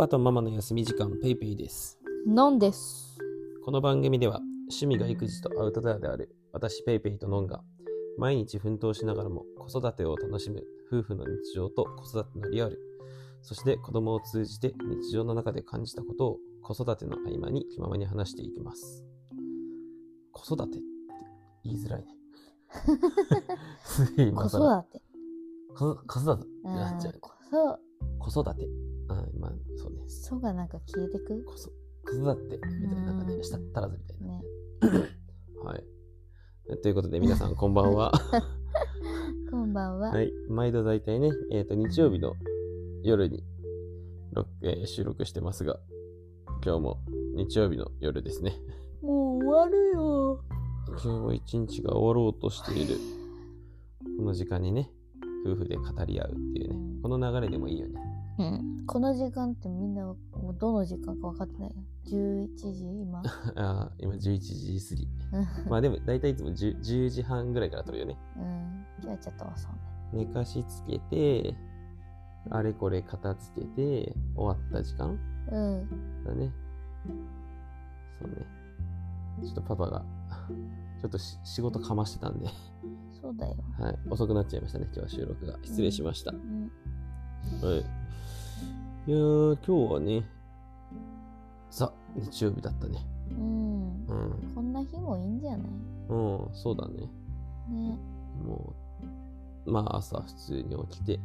パパとママの休み時間、ペイペイです。のんです。この番組では、趣味が育児とアウトドアである私ペイペイとノンが、毎日奮闘しながらも子育てを楽しむ夫婦の日常と子育てのリアル、そして子供を通じて日常の中で感じたことを子育ての合間に気ままに話していきます。子育てって言いづらいね。すげえ今更子育て。子子育て？うんになっちゃう。子育て。うん、まあ、そうね。そがなんか消えてく？子そ子育てみたいな、なんかね、うんしたったらずみたいな。ね。はい。ということで、皆さん、こんばんは。こんばんは。はい。毎度大体ね、えっ、と、日曜日の夜に録、えー収録してますが、今日も日曜日の夜ですね。もう終わるよ。今日も一日が終わろうとしている、この時間にね、夫婦で語り合うっていうね、うんこの流れでもいいよね。うん。この時間ってみんなもうどの時間か分かってないよ。11時今？あー今11時過ぎ。うんまあでも、大体いつも 10, 10時半ぐらいから撮るよね。うん。今日はちょっと遅ね。寝かしつけて、あれこれ片付けて、終わった時間うん。だね。そうね。ちょっとパパが、ちょっとし仕事かましてたんで、そうだよ。はい。遅くなっちゃいましたね、今日は収録が。失礼しました。うん。はい。いやー、今日はね、さ、日曜日だったね。うんう。ん。こんな日もいいんじゃない？うん、そうだね。ね。もう、まあ朝普通に起きて、い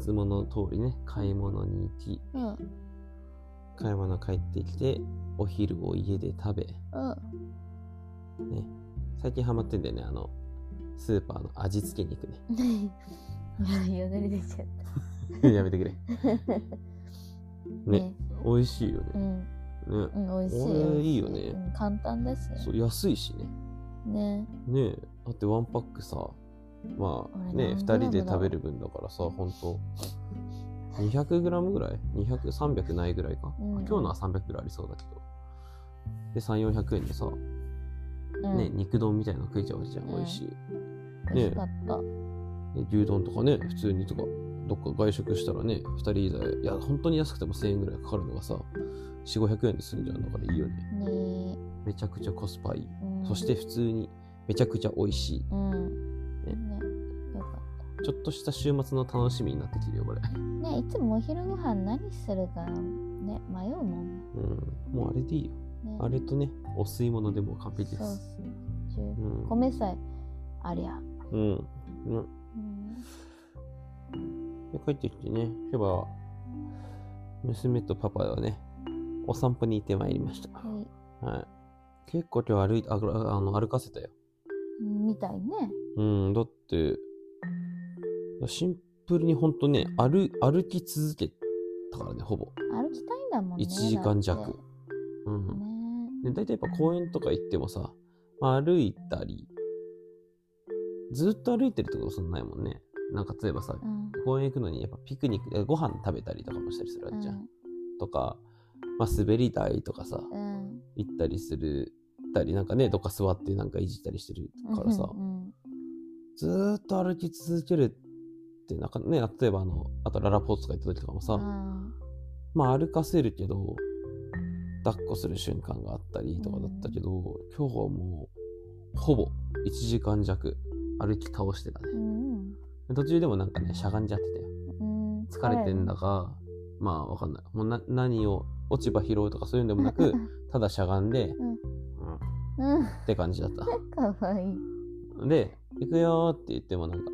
つもの通りね、買い物に行き、うん。買い物帰ってきて、お昼を家で食べ、うん。ね。最近ハマってんだよね、あの、スーパーの味付け肉ね。いや、よだれ出ちゃっやめてくれ。た。ね。美味しいよね。うん。ね。うん、美味しい。これいいよねうん簡単ですよ。そう、安いしね。ね。ねえ。だってワンパックさ、まああれね、何二人でグラムだろう？食べる分だからさ、ほんと、200g ぐらい ?200、300ないぐらいか？うん今日のは300ぐらいありそうだけど。で、3、400円でさ、うんね、肉丼みたいなの食えちゃうじゃん、うん美味しい。美味しかった。で牛丼とかね、普通にとか、どっか外食したらね、二人で、いや、本当に安くても1000円ぐらいかかるのがさ、4、500円で済んじゃうんだからいいよね。ねめちゃくちゃコスパいい。うんそして普通にめちゃくちゃ美味しい。うん。ねね。よかっちょっとした週末の楽しみになってきてるよ、これ。た。ね、いつもお昼ご飯何するかね、迷うもんね。うん。もうあれでいいよ。ねあれとね、お吸い物でもう完璧でそうす。そう。うん。米さえありゃ。うん。うん。うん。で帰ってきてね、今日は、娘とパパはね、お散歩に行ってまいりました。はい。はい。結構今日歩いああの歩かせたよ。みたいね。うん、だって、シンプルにほんとね、歩歩き続けたからね、ほぼ。歩きたいんだもんね。1時間だ弱。うん。ねで、大体やっぱ公園とか行ってもさ、まあ、歩いたり、ずっと歩いてるってことそんなないもんね。なんか例えばさ、うん。公園行くのにやっぱピクニックでご飯食べたりとかもしたりするわけじゃん。うんとか、まあ滑り台とかさ、うん。行ったりする、たりなんかね、どっか座ってなんかいじったりしてるからさ、うんずーっと歩き続けるって、なんかね、例えばあの、あとララポーツとか行った時とかもさ、うんまあ歩かせるけど、抱っこする瞬間があったりとかだったけど、今日はもう、ほぼ1時間弱歩き倒してたね。うん。途中でもなんかね、しゃがんじゃってたよ。うん。疲れてんだか、まあわかんない。もうな何を落ち葉拾うとかそういうんでもなく、ただしゃがんで、うん。うん、うん。って感じだった。かわいい。で、行くよーって言ってもなんか、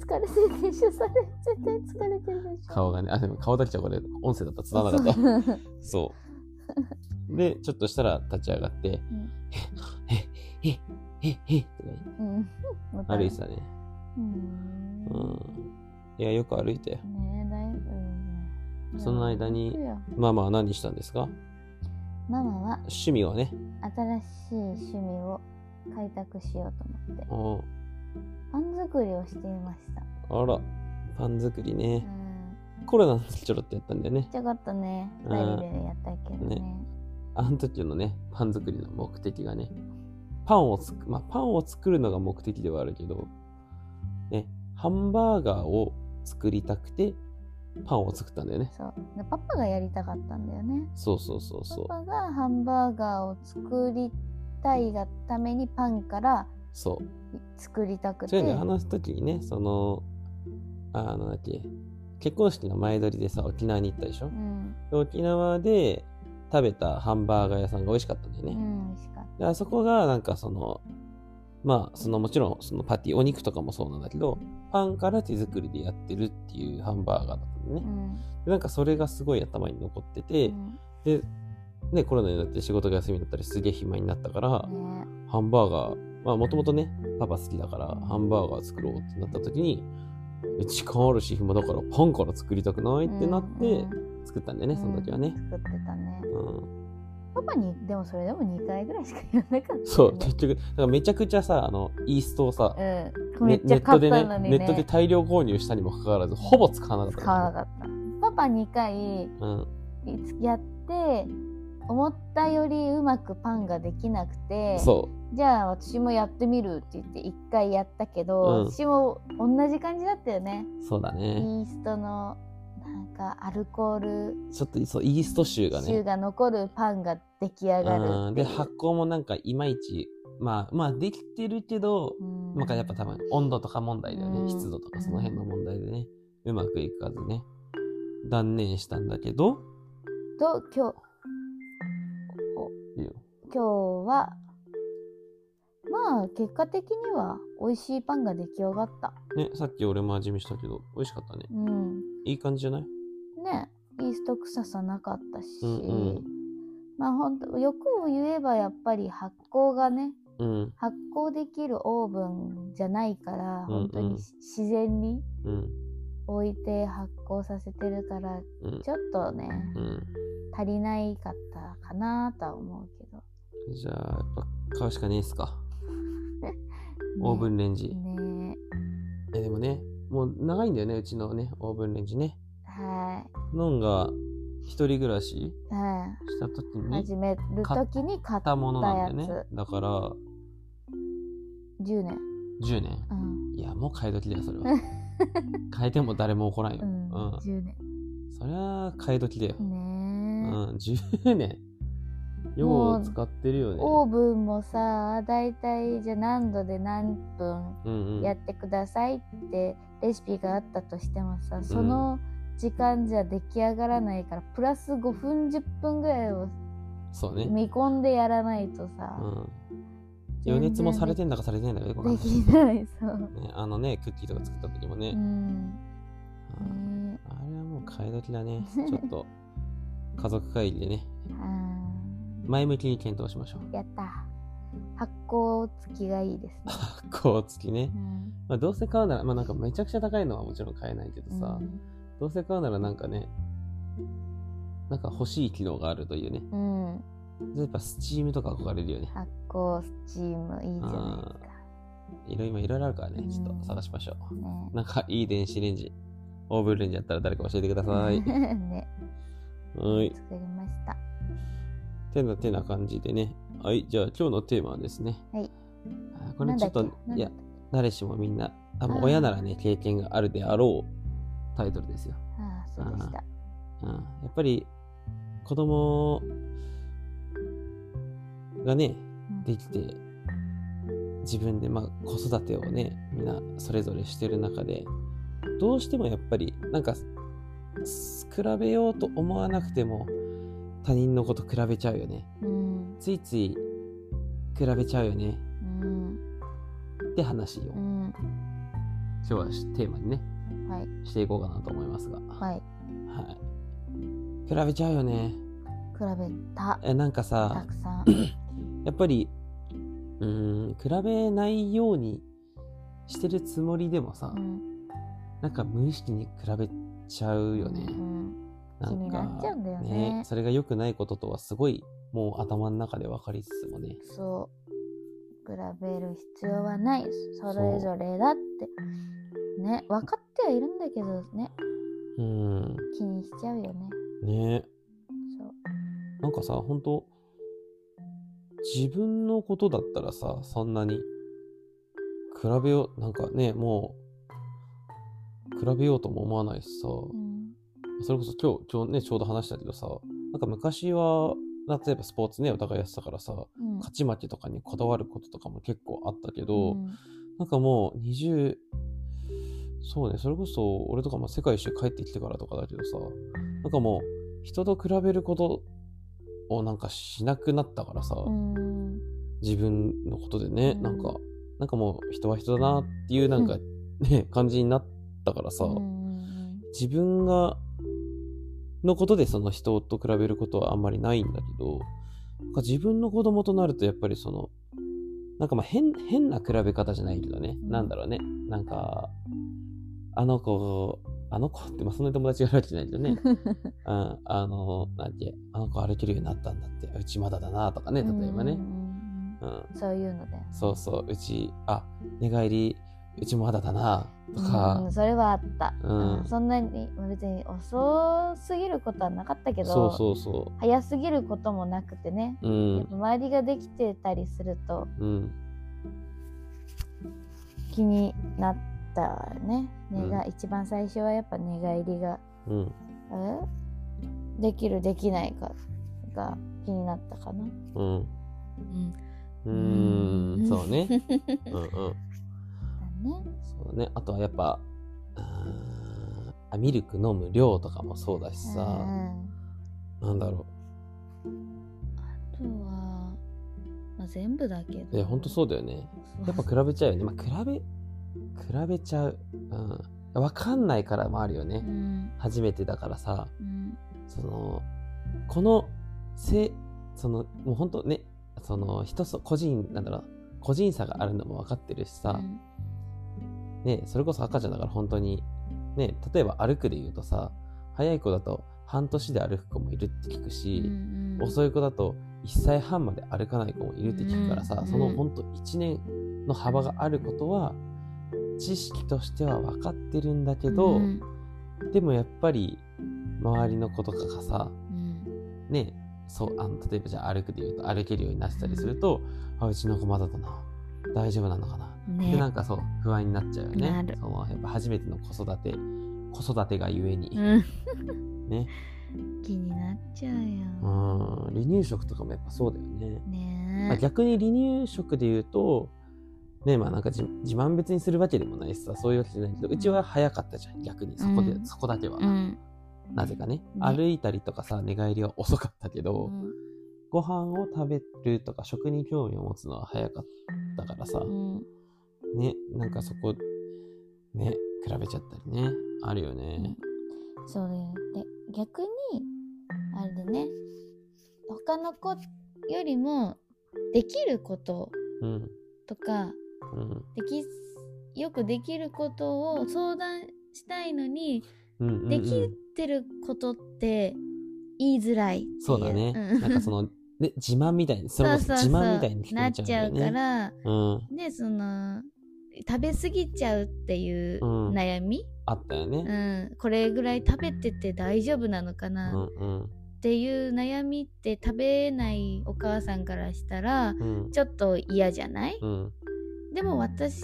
疲れてるでしょ、それ。絶対疲れてるでしょ。顔がね、あ、でも顔だけじゃこれ音声だったら伝わらなかった。そう。で、ちょっとしたら立ち上がって、んへっ、へっ、へっ、へっ、とかうん。歩いてたね。う。うんん。いや、よく歩いたよ。ね。その間にママは何したんですか？ママは趣味はね。新しい趣味を開拓しようと思ってあパン作りをしていました。あら、パン作りうね。ん。コロナの時ちょろっとやったんだよね。ちょこっとね、うん二人でやったけどね。ねあの時のね、パン作りの目的がね、パンをつく、まあ、パンを作るのが目的ではあるけど、ね、ハンバーガーを作りたくて、パンを作ったんだよね。そうでパパがやりたかったんだよねそうそうそうそう。パパがハンバーガーを作りたいがためにパンからそう。作りたくてそういうの話すときにね、その、あの、だっけ、結婚式の前撮りでさ、沖縄に行ったでしょ？う、ん、で沖縄で食べたハンバーガー屋さんが美味しかったんだよね。うん、美味しかっであそこがなんかそのまあそのもちろんそのパティお肉とかもそうなんだけどパンから手作りでやってるっていうハンバーガーだったんだた、ね。う、ん。でなんかそれがすごい頭に残ってて、うん。でねコロナになって仕事が休みだったりすげえ暇になったから、ね。ハンバーガーまあもともとねパパ好きだからハンバーガー作ろうってなった時にえ時間あるし暇だからパンから作りたくないってなってうん。作ったんだよね、その時はね、うん。作ってたね。うんパパにでもそれでも2回ぐらいしか言わなかったよね、そう結局だからめちゃくちゃさあのイーストをさ、うん、めねっちゃ買ったのにねネットで大量購入したにもかかわらず、ほぼ使わなかった、使わなかったパパ2回うん。やって思ったよりうまくパンができなくてそじゃあ私もやってみるって言って1回やったけど、うん私も同じ感じだったよねう。そうだイね。ーストのなんかアルコールちょっとそう、イースト臭がね。臭が残るパンが出来上がるうん。で、発酵もなんかいまいち、まあ、まあ、できてるけど、うんなんかやっぱ多分温度とか問題だよね。うん湿度とかその辺の問題でね。うまくいかずね。断念したんだけど、と今日今日はまあ結果的には美味しいパンが出来上がった。ね、さっき俺も味見したけど、美味しかったね。うん。いい感じじゃない？ねイースト臭さなかったし、うんうん。まあ本当欲を言えばやっぱり発酵がねうん、発酵できるオーブンじゃないから本当に自然にうん、置いて発酵させてるからうん。ちょっとねうん。足りないかったかなとは思うけど、じゃあ、やっぱ買うしかねえっすか。ねオーブンレンジ。ねえ、でもね、もう長いんだよね、うちのね、オーブンレンジね。はノンが一人暮らしした時い、に始める時に買買っったものなんだよやね。だから、10年10年？うん、いや、もう買い時だよ、それは。変えても誰も怒らんよ。ううんん。10年そりゃ、買い時だよ。うねえ、ん、10年。よう使ってるよね。オーブンもさだいたいじゃあ何度で何分。やってくださいってレシピがあったとしてもさその時間じゃ出来上がらないからプラス5分10分ぐらいをそうね。見込んでやらないとうさ、ん。余熱もされてんだかされてないんだかよくわかんでないきないそう、ね、あのね、クッキーとか作った時もね。うんあれはもう買い時だね。ちょっと、家族会議でね、あ前向きに検討しましょう。ーやった発酵付きがいいですね、こう付きね。うんまあ、どうせ買うなら、まあなんかめちゃくちゃ高いのはもちろん買えないけどさ、どうせ買うならなんかね、なんか欲しい機能があるというね。うん、うんやっぱスチームとか憧れるよね。発酵スチームいいじゃないですかいろいろいろいろあるからね、うんちょっと探しましょう。ねなんかいい電子レンジ、オーブンレンジあったら誰か教えてください。ねはい。作りましたてなてな感じでね。はい。じゃあ今日のテーマはですね。はいあ。これちょっといや、誰しもみんな、あ、親ならね、経験があるであろうタイトルですよ。ああそうでしたうん、やっぱり子供がねうんできて自分でまあ子育てをねみんなそれぞれしてる中でどうしてもやっぱりなんかす比べようと思わなくても他人のこと比べちゃうよね。うん。ついつい比べちゃうよね。うん。って話をうん。今日はテーマにね。はい。していこうかなと思いますが。ははい。い比べちゃうよね。比べた。えなんかたさ やっぱり、うーん、比べないようにしてるつもりでもさ、うん。なんか無意識に比べちゃうよね。うんなんか気になっちゃうんだよね。それが良くないこととはすごい、もう頭の中で分かりつつもね。そう。比べる必要はない。それぞれだって。ね分かってはいるんだけどね。うーん、気にしちゃうよね。ね。そう。なんかさ、本当自分のことだったらさ、そんなに、比べよう、なんかね、もう、比べようとも思わないしさ、うんそれこそ今日、今日ね、ちょうど話したけどさ、なんか昔は、例えばスポーツね、お互いやってたからさ、うん。勝ち負けとかにこだわることとかも結構あったけど、うん。なんかもう20、そうね、それこそ俺とかも世界一周帰ってきてからとかだけどさ、なんかもう人と比べることをなんかしなくなったからさ、うん。自分のことでね、うん。なんか、なんかもう人は人だなっていうなんかね、感じになったからさ、うん。自分が、のことでその人と比べることはあんまりないんだけど、自分の子供となるとやっぱりその、なんかまあ変、変な比べ方じゃないけどね、うん。なんだろうね、なんか、あの子、あの子 って、まあそんなに友達がいるわけじゃないけどね、うん、あの、なんて、あの子歩けるようになったんだって、うちまだだなとかね、例えばね。うん、そういうのだよそうそう、うち、あ、寝返り、うちもまだだなとか。うん、、それはあった、うん。うんそんなにまあ別に遅すぎることはなかったけどそうそうそ早すぎることもなくてね、う、うん、周りができてたりするとうん、気になったね。寝が、う一番最初はやっぱ寝返りがうん、え？できるできないかが気になったかな、うん。うん、うーん、そうね。うんうん。だねそうね。あとはやっぱ、あミルク飲む量とかもそうだしさ、うんなんだろあとは、まあ、全部だけどう。いや、ほんとそうだよね。やっぱ比べちゃうよね。まあ、比べ、比べちゃう。うん。わかんないからもあるようね。ん初めてだからさ、うんその、この、せ、その、もうほんとね、その、人そ、個人、なんだろう、個人差があるのも分かってるしさ、ね、それこそ赤ちゃんだから本当に、ね、例えば歩くで言うとさ、早い子だと半年で歩く子もいるって聞くし、うん遅い子だと1歳半まで歩かない子もいるって聞くからさ、うんその本当1年の幅があることは、知識としては分かってるんだけど、うんでもやっぱり周りの子とかがさ、うん。ね、そう、あの、例えばじゃあ歩くで言うと歩けるようになってたりすると、あ、うちの子まだだな。大丈夫なのかな。ねで、なんかそう、不安になっちゃうよね。その、やっぱ初めての子育て、子育てがゆえに。うんね。気になっちゃうようん、離乳食とかもやっぱそうだよね。まあ、ね逆に離乳食で言うと、ね、まあなんか自自慢別にするわけでもないしさ、そういうわけじゃないけど、うちは早かったじゃん、逆に。そこで、うんそこだけは。うんなぜかね。ね歩いたりとかさ、寝返りは遅かったけど、うんご飯を食べるとか食に興味を持つのは早かったからさ、うんね、なんかそこ、ね、比べちゃったりね、あるよね。そうだよ。で逆にあれでね他の子よりもできることうん、とかうん、できよくできることを相談したいのに、うん、うん。できてることって言いづらいそうだね。ん。なんかその、ね、自慢みたいに、それこそ自慢みたいになっえちゃう。からうん、ねその食べ過ぎちゃうっていううん。悩み、あったよね。うん。これぐらい食べてて大丈夫なのかう、なんうん、っていう悩みって食べないお母さんからしたらうん、ちょっと嫌じゃない？うん、でも私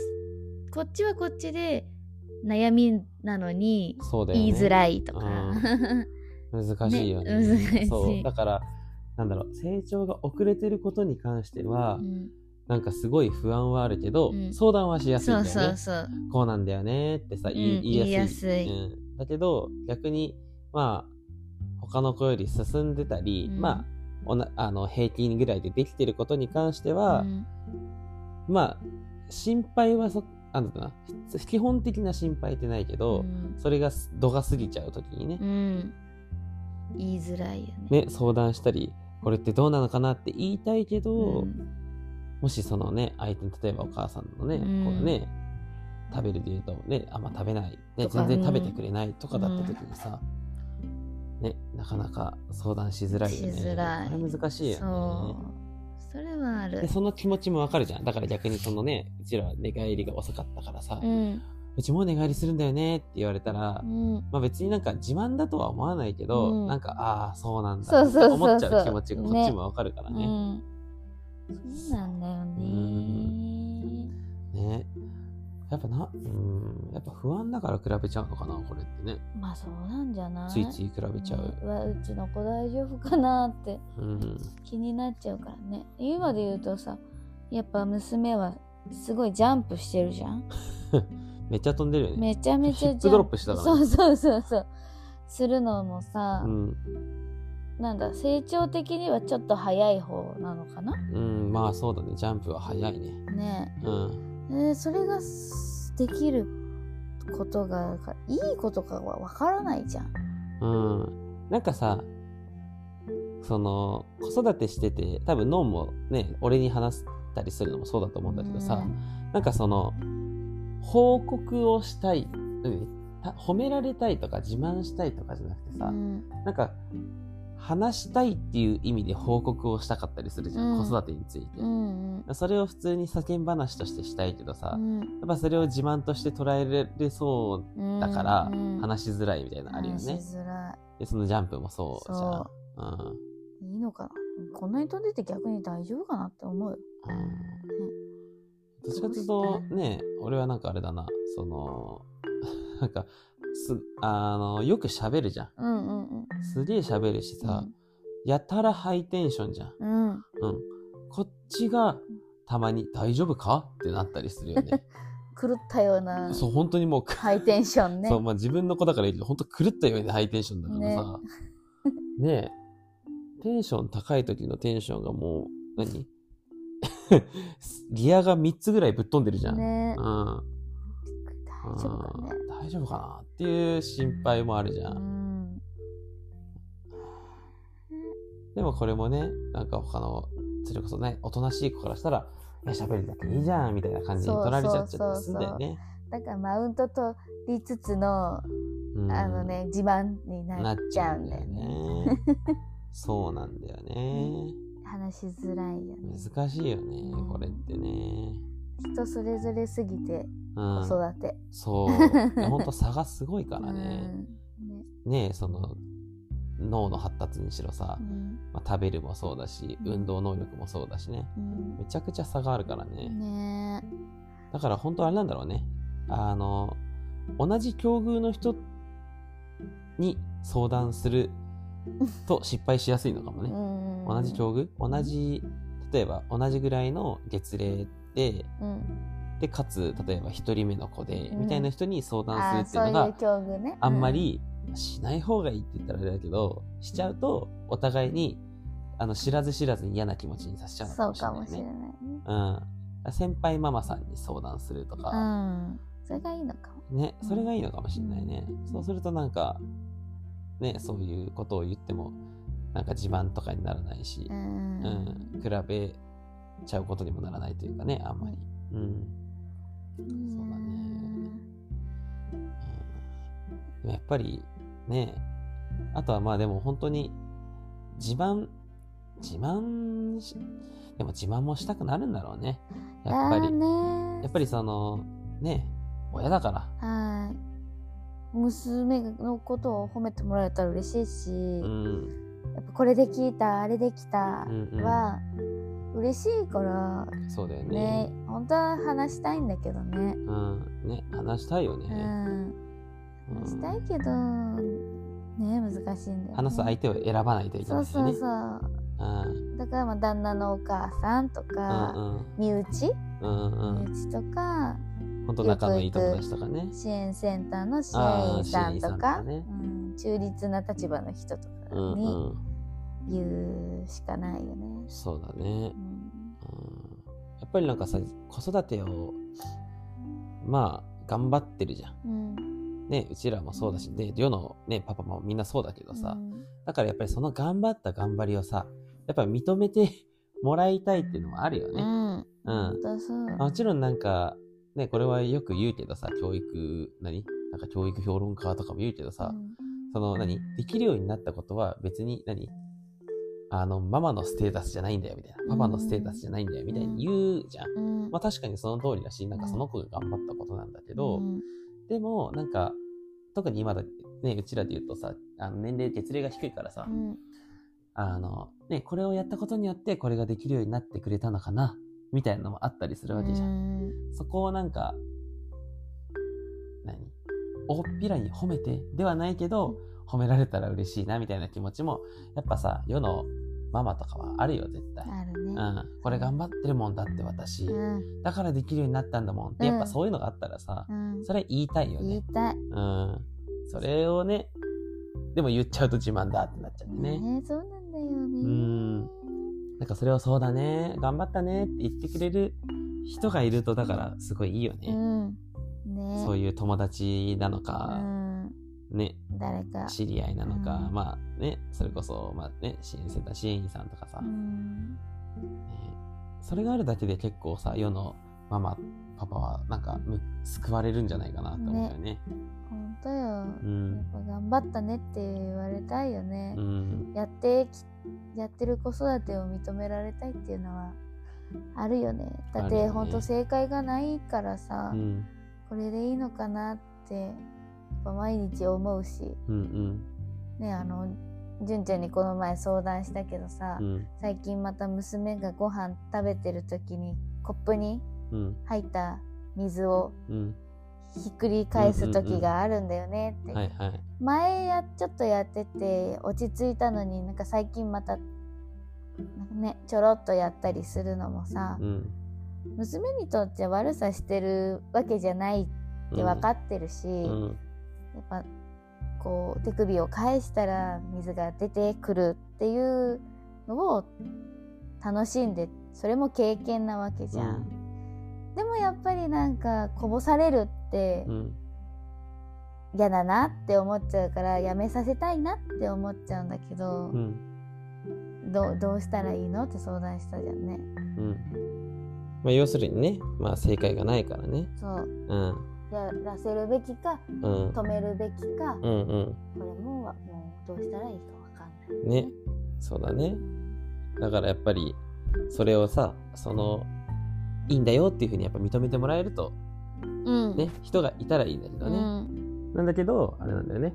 こっちはこっちで悩みなのにそうだよね。言いづらいとか、難しいよね。ね難しい。そう。だから、なんだろう、成長が遅れてることに関しては、うんなんかすごい不安はあるけど、うん。相談はしやすいんそだよね。うそうそう。こうなんだよねってさ、言い,、うん言いや言いやすい。うん。だけど、逆に、まあ、他の子より進んでたり、うん。まあ、おなあの平均ぐらいでできてることに関しては、うん。まあ、心配はそ、なんだな、基本的な心配ってないけど、うん。それが度が過ぎちゃうときにね、うん。言いづらいよね。ね、相談したり、これってどうなのかなって言いたいけど、うんもしそのね、相手に、例えばお母さんのね、うん。子がね、食べるで言うとね、あんま食べない、ね、全然食べてくれないとかだった時にさ、ね、なかなか相談しづらいよね。しづらい。これ難しいよね。それはある。で、その気持ちもわかるじゃん。だから逆にそのね、うちらは寝返りが遅かったからさ、ううんちもう寝返りするんだよねって言われたら、うん。まあ別になんか自慢だとは思わないけど、うん。なんか、ああ、そうなんだそうそうそうそう。思っちゃう気持ちがこっちもわかるからね。うんそうなんだよねね。ややっぱな、うん、やっぱ不安だから比べちゃうのかな、これってね。まあそうなんじゃない？ついつい比べちゃう。んわうちの子大丈夫かなってうん。気になっちゃうからね今で言うとさやっぱ娘はすごいジャンプしてるじゃん？めっちゃ飛んでるよね。めちゃめちゃヒップドロップしたからねそうそうそうそうするのもさ、うん。なんだ成長的にはちょっと早い方なのかな？うん、まあそうだね。ジャンプは早いね。ねうん。えーそれができることがいいことかはわからないじゃんうん。なんかさ、その、子育てしてて、多分脳もね、俺に話したりするのもそうだと思うんだけどさ、うんなんかその、報告をしたい、褒められたいとか自慢したいとかじゃなくてさ、うんなんか、話したいっていう意味で報告をしたかったりするじゃん、うん。子育てについて。うんうん。それを普通に世間話としてしたいけどさ、うん。やっぱそれを自慢として捉えられそううんだからうん話しづらいみたいなのあるよね。話。しづらで、そのジャンプもそうじゃん。そう。ん。いいいのかな。こんなに飛んでて逆に大丈夫かなって思う。よどっちかというと、ね、俺はなんかあれだな、その、なんか、す、あの、よく喋るじゃん。うんうんうんすげえ喋るしさ、やたらハイテンションじゃん。うんうん。こっちが、たまに大丈夫かってなったりするよね。狂ったようなそう、本当にもう、ハイテンションねそう、まあ自分の子だからいいけど、本当狂ったようにハイテンションだからさ、ねえ、テンション高い時のテンションがもう、何？ギアが3つぐらいぶっ飛んでるじゃん。ねうん。大丈夫かねうん大丈夫かなっていう心配もあるじゃ。うんんでもこれもね、なんか他の、それこそね、おとなしい子からしたら、いや、喋るだけいいじゃん、みたいな感じに取られちゃっちゃったりするんだよね。だからマウント取りつつのうんあのね自慢になっちゃうんだよねね。そうなんだよね。話しづらいよね難しいよねうん、これってね。人それぞれすぎてうん。子育て、そう。いやほんと差がすごいからね。うんねねその、脳の発達にしろさう、んまあ、食べるもそうだし、うん運動能力もそうだしね。うんめちゃくちゃ差があるからね。ねだから本当あれなんだろうね。あの、同じ境遇の人に相談する と失敗しやすいのかもね。うん同じ境遇？同じ、例えば同じぐらいの月齢で、うん。で、かつ、例えば一人目の子で、うん。みたいな人に相談あするっていうのがね。あんまりしない方がいいって言ったらあれだけど、しちゃうと、お互いに、あの、知らず知らずに嫌な気持ちにさせちゃうかもしれないね。かもしれないね。うん。先輩ママさんに相談するとうか、ん。それがいいのかも。ね、それがいいのかもしれないね。そうするとなんか、ね、そういうことを言っても、なんか自慢とかにならないしう、ん。うん、比べちゃうことにもならないというかね、あんまり。うん。そうだねうんやっぱりね、あとはまあでも本当に自慢、自慢し、でも自慢もしたくなるんだろうね。やっぱり。やっぱりその、ね、親だから。はい娘のことを褒めてもらえたら嬉しいし、うん。やっぱこれできたあれできたうんうんは嬉しいからそうだよね。ね本当は話したいんだけどねうん。ね、話したいよね。うんうん話したいけどね難しいんだよ、ね、話す相手を選ばないといけそうないよね。そうそううん。だからまあ旦那のお母さんとうか、ん身内？うん。うんうん。身内とか本当仲のいい友達とかね。支援センターの支援員さんとかかねうん、中立な立場の人とかうんうにん。言うしかないよね。そうだね。うん。うん。やっぱりなんかさ、子育てを、まあ、頑張ってるじゃん。うん。ね、うちらもそうだし、で、世のね、パパもみんなそうだけどさ、うん。だからやっぱりその頑張った頑張りをさ、やっぱり認めてもらいたいっていうのもあるよね。うん、うん。もちろんなんか、ね、これはよく言うけどさ、教育、何？なんか教育評論家とかも言うけどさ、うん。その何？できるようになったことは別に何？あの、ママのステータスじゃないんだよみたいな。パパのステータスじゃないんだよみたいに言うじゃん。うん。まあ確かにその通りだし、なんかその子が頑張ったことなんだけど、うん。でもなんか、特に今だ、ね、うちらで言うとさ、あの年齢、月齢が低いからさ、うん。あの、ね、これをやったことによってこれができるようになってくれたのかなみたいなのもあったりするわけじゃん。ん。そこをなんか、大っぴらに褒めてではないけど褒められたら嬉しいなみたいな気持ちもやっぱさ世のママとかはあるよ絶対、あるね。うん、これ頑張ってるもんだって私、うん。だからできるようになったんだもんってやっぱそういうのがあったらさ、うん。それ言いたいよね。言いたい。うん。それをねでも言っちゃうと自慢だってなっちゃってね、ねそうなんだよね。ん。なんかそれをそうだね。頑張ったねって言ってくれる人がいるとだからすごいいいよね、うん。ねそういう友達なのうか、んね誰か。知り合いなのか、うん。まあねそれこそまあね支援センター支援員さんとかさ、うね、んそれがあるだけで結構さ世のママパパはなんかむ救われるんじゃないかなって思うよね。本当よ。うん。やっぱ頑張ったねって言われたいよね。う、ん。やってきやってる子育てを認められたいっていうのはあるよね。だって本当正解がないからさ、うん。これでいいのかなって毎日思うし。うんねあの純ちゃんにこの前相談したけどさ、うん。うん最近また娘がご飯食べてる時にコップにうん。入った水をうん。ひっくり返す時があるんだよねって、前やちょっとやってて落ち着いたのになんか最近またねちょろっとやったりするのもさ、うん。娘にとって悪さしてるわけじゃないって分かってるし、うんやっぱこう手首を返したら水が出てくるっていうのを楽しんでそれも経験なわけじゃん。でもやっぱりなんかこぼされるってうん。嫌だなって思っちゃうからやめさせたいなって思っちゃうんだけどう、ん。どうどうしたらいいのって相談したじゃんね。うん。まあ要するにねまあ正解がないからね。そう。うんやらせるべきかうん。止めるべきか、うんうん。これももうどうしたらいいかわかんない。ね。そうだね。だからやっぱりそれをさそのいいんだよっていうふうにやっぱ認めてもらえるとうん。ね人がいたらいいんだけどね、うん。なんだけどあれなんだよね。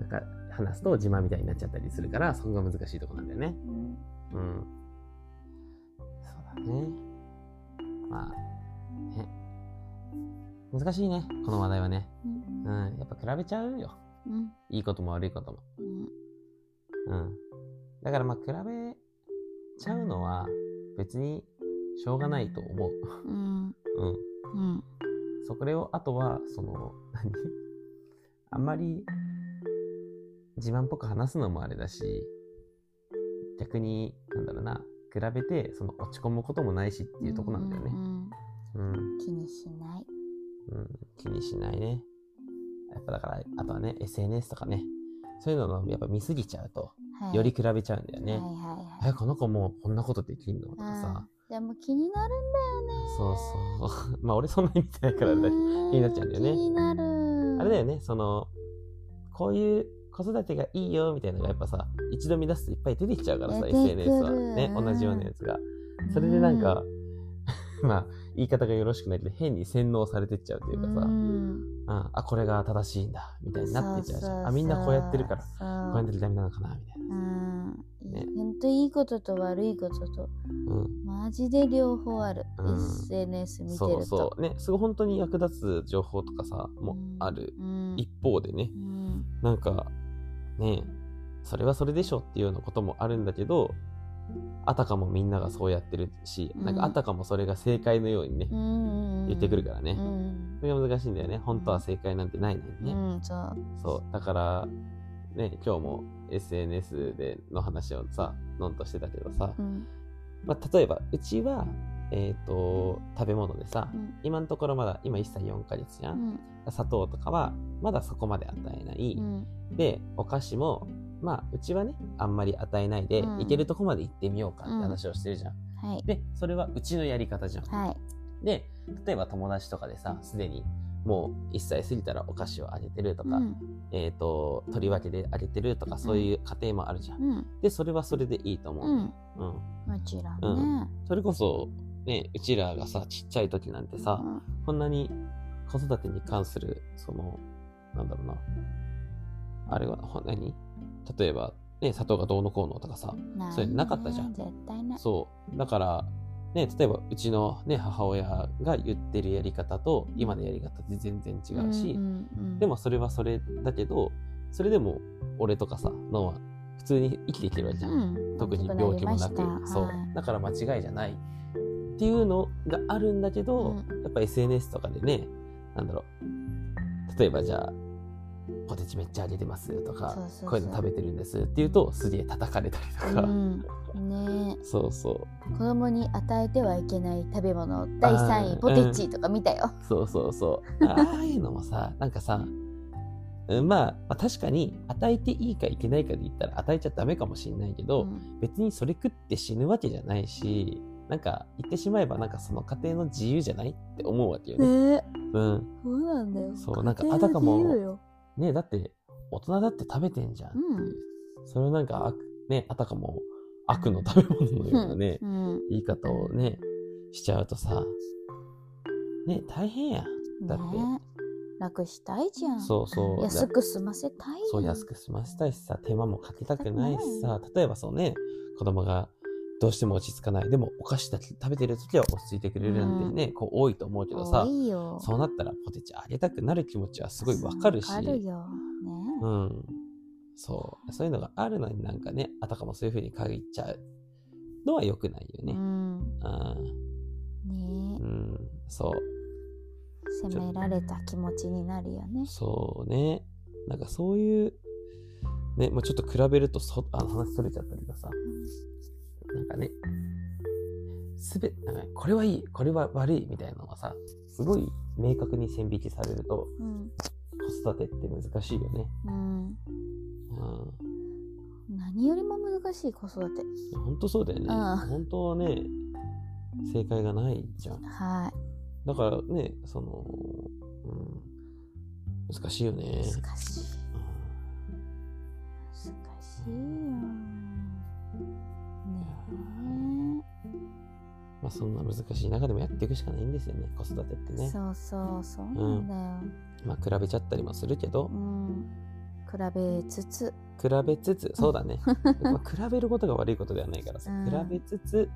なんか話すと自慢みたいになっちゃったりするからそこが難しいとこなんだよね。うん。うん。そうだね。まあね難しいねこの話題はねうんうんやっぱ比べちゃうようんいいことも悪いこともうんうん。だからまあ比べちゃうのは別にしょうがないと思う。うんうん。うんそれをあとは、その、何？あんまり自慢っぽく話すのもあれだし、逆に、なんだろうな、比べてその落ち込むこともないしっていうとこなんだよねう。んうん。気にしない。うん。気にしないね。やっぱだから、あとはね、SNS とかね、そういうののやっぱ見すぎちゃうと、はい、より比べちゃうんだよね。はいはいはい。え、この子もうこんなことできんのとかさ。うんでも気になるんだよね。そうそう。まあ俺そんなに見てないからあれだけど気になっちゃうんだよね気になる。あれだよね、その、こういう子育てがいいよみたいなのがやっぱさ、一度見出すといっぱい出てきちゃうからさ、SNS はね、同じようなやつが。それでなんか、まあ、言い方がよろしくないけど、変に洗脳されてっちゃうっていうかさ、ううんんあ、これが正しいんだ、みたいになってっちゃうじゃん。あ、みんなこうやってるから、こうやってるダメなのかな、みたいな。うん。ねほんといいことと悪いことと、うん。マジで両方ある。うん SNS 見てると。そうそう。ね、すごい本当に役立つ情報とかさ、もある。うん。一方でね、うんなんか、ねそれはそれでしょっていうようなこともあるんだけど、あたかもみんながそうやってるし、なんかあたかもそれが正解のようにね、うん言ってくるからね。うん。それが難しいんだよね。本当は正解なんてないのにね。うん、そう。だから、ね、今日も SNS での話をさ、のんとしてたけどさ、うん。まあ、例えば、うちは、えっ、と、食べ物でさ、うん今のところまだ、今1歳4ヶ月じゃ。うんん。砂糖とかは、まだそこまで与えない。うん。で、お菓子も、まあ、うちはね、あんまり与えないで、うんいけるとこまで行ってみようかって話をしてるじゃん。はい。で、それはうちのやり方じゃん。はい。で、例えば友達とかでさ、すでにもう1歳過ぎたらお菓子をあげてるとか、うん。えっ、と、取り分けであげてるとか、そういう家庭もあるじゃん。うん。で、それはそれでいいと思う。うん。うん。もちろうんね。それこそ、ね、うちらがさ、ちっちゃい時なんてさ、うんこんなに子育てに関する、その、なんだろうな。あれは、ほ何？例えば、ね、砂糖がどうのこうのとかさ、ないそれなかったじゃん。ね絶対ない。そう。だから、ね、例えばうちの、ね、母親が言ってるやり方と今のやり方って全然違うし、うんうんうん。でもそれはそれだけどそれでも俺とかさ脳は普通に生きていけるわけじゃん、うん。特に病気もなく。そう。はいだから間違いじゃないっていうのがあるんだけど、うやっぱ SNS とかでねなんだろう。例えばじゃあポテチめっちゃあげてますとかこういうの食べてるんですって言うとすげえ叩かれたりとか、うん。ね。そうそ子供に与えてはいけない食べ物。第3位ポテチとか見たよ、うそうそうそう。ああいうのもさなんかさうんまあ、まあ確かに与えていいかいけないかで言ったら与えちゃダメかもしれないけど、うん。別にそれ食って死ぬわけじゃないしなんか言ってしまえばなんかその家庭の自由じゃないって思うわけよね。ね。うん。そうなんだよ。そうなんかあたかもねだって大人だって食べてんじゃんっていう。それをなんか悪ねあたかも悪の食べ物のようなね、うん。言い方をねしちゃうとさね大変やん。だって。ね。楽したいじゃん。そうそう。安く済ませたいそう安く済ませたいしさ手間もかけたくないしさ例えばそうね子供がどうしても落ち着かない。でもお菓子だけ食べてる時は落ち着いてくれるなんてね、こう多いと思うけどさそうなったらポテチあげたくなる気持ちはすごいわかるし。わかるよね、うん。そう。そういうのがあるのになんかねあたかもそういう風に限っちゃうのは良くないよね。うん。ね。うん。そう。責められた気持ちになるよね。そうね。なんかそういう、ね、もうちょっと比べるとそあの話それちゃったけどさ、なんかね、すべ、なんかこれはいい、これは悪いみたいなのがさ、すごい明確に線引きされると、うん子育てって難しいよね。うんうん。何よりも難しい子育て本当そうだよね。うん本当はね、正解がないじゃん。はいだからね、その、うん、難しいよね。難しいうん難しいよそんな難しい中でもやっていくしかないんですよね、子育てってえね。そうそうそうなんだよ。まあ比べちゃったりもするけど。う、ん。比べつつ。比べつつ、そうだね。まあ比べることが悪いことではないからさ、うん。比べつつ、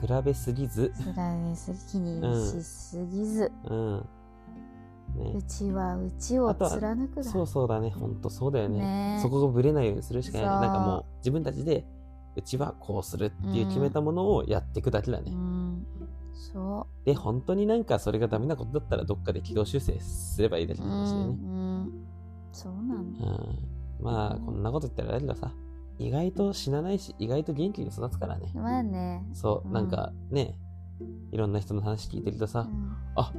比べすぎず、比べすぎにしすぎず、うん。ね。う、ちはうちを貫くだ。そうそうだね、ほんとそうだよね。ね。そこがぶれないようにするしかない。なんかもう自分たちで、うちはこうするっていう決めたものをやっていくだけだね。うんそで、本当になんかそれがダメなことだったらどっかで軌道修正すればいいだけう、うの話でね。んうん、そうなのうん。まあ、こんなこと言ったらあれだけどさ、意外と死なないし、意外と元気に育つからね。まあね、そう、うん。なんかね、いろんな人の話聞いてるとさ、うん。あ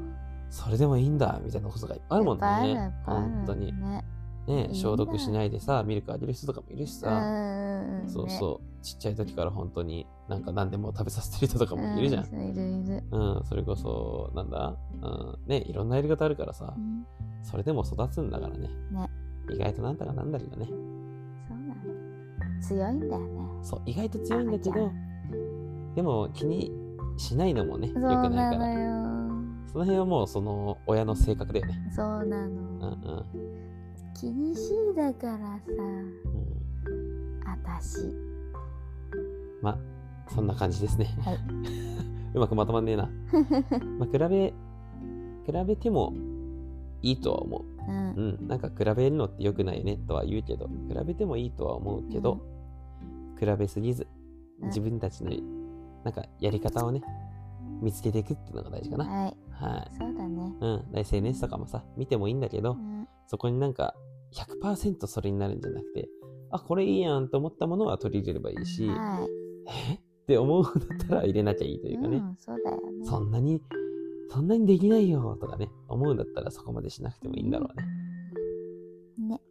それでもいいんだ、みたいなことがいっぱいあるもんね。本当に。ねね消毒しないでさ、ミルクあげる人とかもいるしうさ、んそうそう、ちっちゃい時から本当になんか何でも食べさせてる人とかもいるじゃん。うんいるいる、うん、それこそ、なんだ、うん、ね、いろんなやり方あるからさ。う、ん、それでも育つんだからね。ね。意外となんとかなんだりだね。そうなの強いんだよね。そう、意外と強いんだけどでも気にしないのもね、良そうくないから。その辺はもうその親の性格だよね。そうなうんの、うん。気にしいだからさうん、あたしまあ、そんな感じですね。は うまくまとまんねえな。まあ、比べ、比べてもいいとは思う。うんうん。なんか比べるのって良くないねとは言うけど、比べてもいいとは思うけど、比べすぎず、うん自分たちの、なんかやり方をね、見つけていくっていうのが大事かな。はいはい。そうだねうん。SNS とかもさ、見てもいいんだけど、うんそこになんか100%それになるんじゃなくて、あ、これいいやんと思ったものは取り入れればいいし、はいえ？って思うんだったら入れなきゃいいというかね、うん、そうだよねそんなに、そんなにできないよとかね、思うんだったらそこまでしなくてもいいんだろうね。ね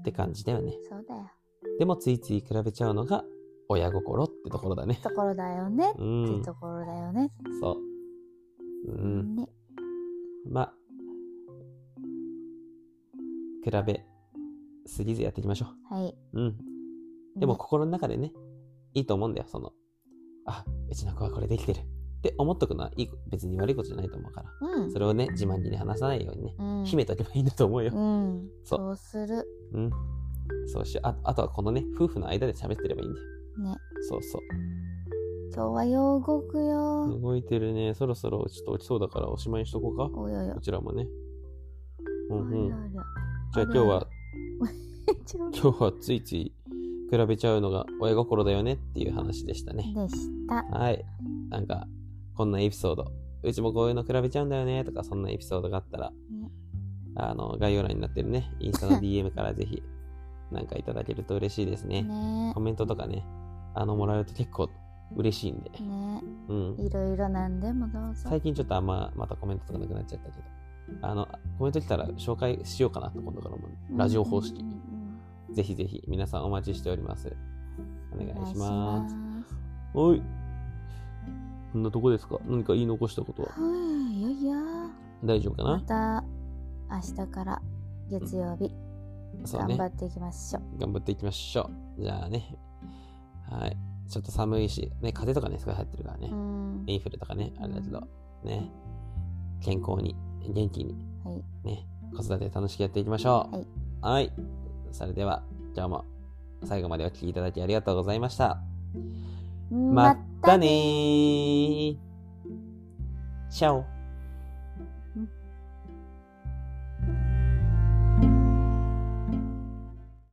って感じだよね。そうだよでもついつい比べちゃうのが親心ってところだね。ところだよねってうん。ところだよねそう。うん。ねまあ、比べすぎずやっていきましょはい、う。うん。でもね心の中でね、いいと思うんだよ。その、あ、うちの子はこれできてるって思っとくのはいい別に悪いことじゃないと思うから。うんそれをね、自慢げに話さないようにね、うん秘めとけばいいんだと思うよ。うんそうそうするうん。そうし。ああとはこのね、夫婦の間で喋ってればいいんだよ。ねそうそう。今日はよう動くよ。動いてるね。そろそろちょっと落ちそうだからおしまいにしとこうか。おこ。ちらもね。うんうん。じゃあ今日は、今日はついつい比べちゃうのが親心だよねっていう話でしたね。でした。はい。なんか、こんなエピソード。うちもこういうの比べちゃうんだよねとか、そんなエピソードがあったら、ねあの、概要欄になってるね、インスタの DM からぜひ、なんかいただけると嬉しいですね。ねコメントとかね、あの、もらえると結構嬉しいんで。ねうん。いろいろなんでもどうぞ。最近ちょっとあんま、またコメントとかなくなっちゃったけど、あの、コメント来たら紹介しようかなと、今度からも、ラジオ方式ぜひぜひ皆さんお待ちしております。お願いします。はい。こんなとこですか？何か言い残したことは？はい、いやいや。大丈夫かまなた明日から月曜日、そうね頑張。っていきましょう。頑張っていきましょう。じゃあね。はい。ちょっと寒いし、ね、風邪とかね、すごい入ってるからね。うん。インフルとかね、あれだけど、ね。健康に、元気に、はい。ね、子育て楽しくやっていきましょう。はい。はい。それでは、今日も最後までお聴きいただきありがとうございました。またねー。チャオ。うん